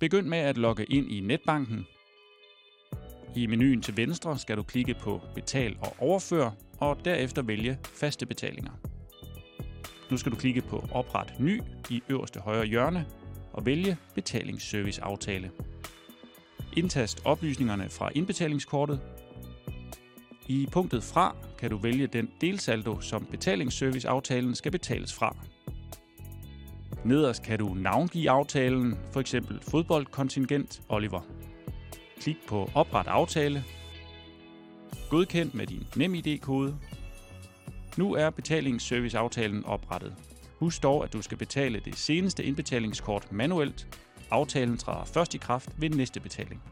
Begynd med at logge ind i netbanken. I menuen til venstre skal du klikke på Betal og overfør, og derefter vælge faste betalinger. Nu skal du klikke på Opret ny i øverste højre hjørne og vælge Betalingsserviceaftale. Indtast oplysningerne fra indbetalingskortet. I punktet Fra kan du vælge den delsaldo, som betalingsserviceaftalen skal betales fra. Nederst kan du navngive aftalen, for eksempel fodboldkontingent Oliver. Klik på Opret aftale. Godkend med din NemID-kode. Nu er betalingsserviceaftalen oprettet. Husk dog, at du skal betale det seneste indbetalingskort manuelt. Aftalen træder først i kraft ved næste betaling.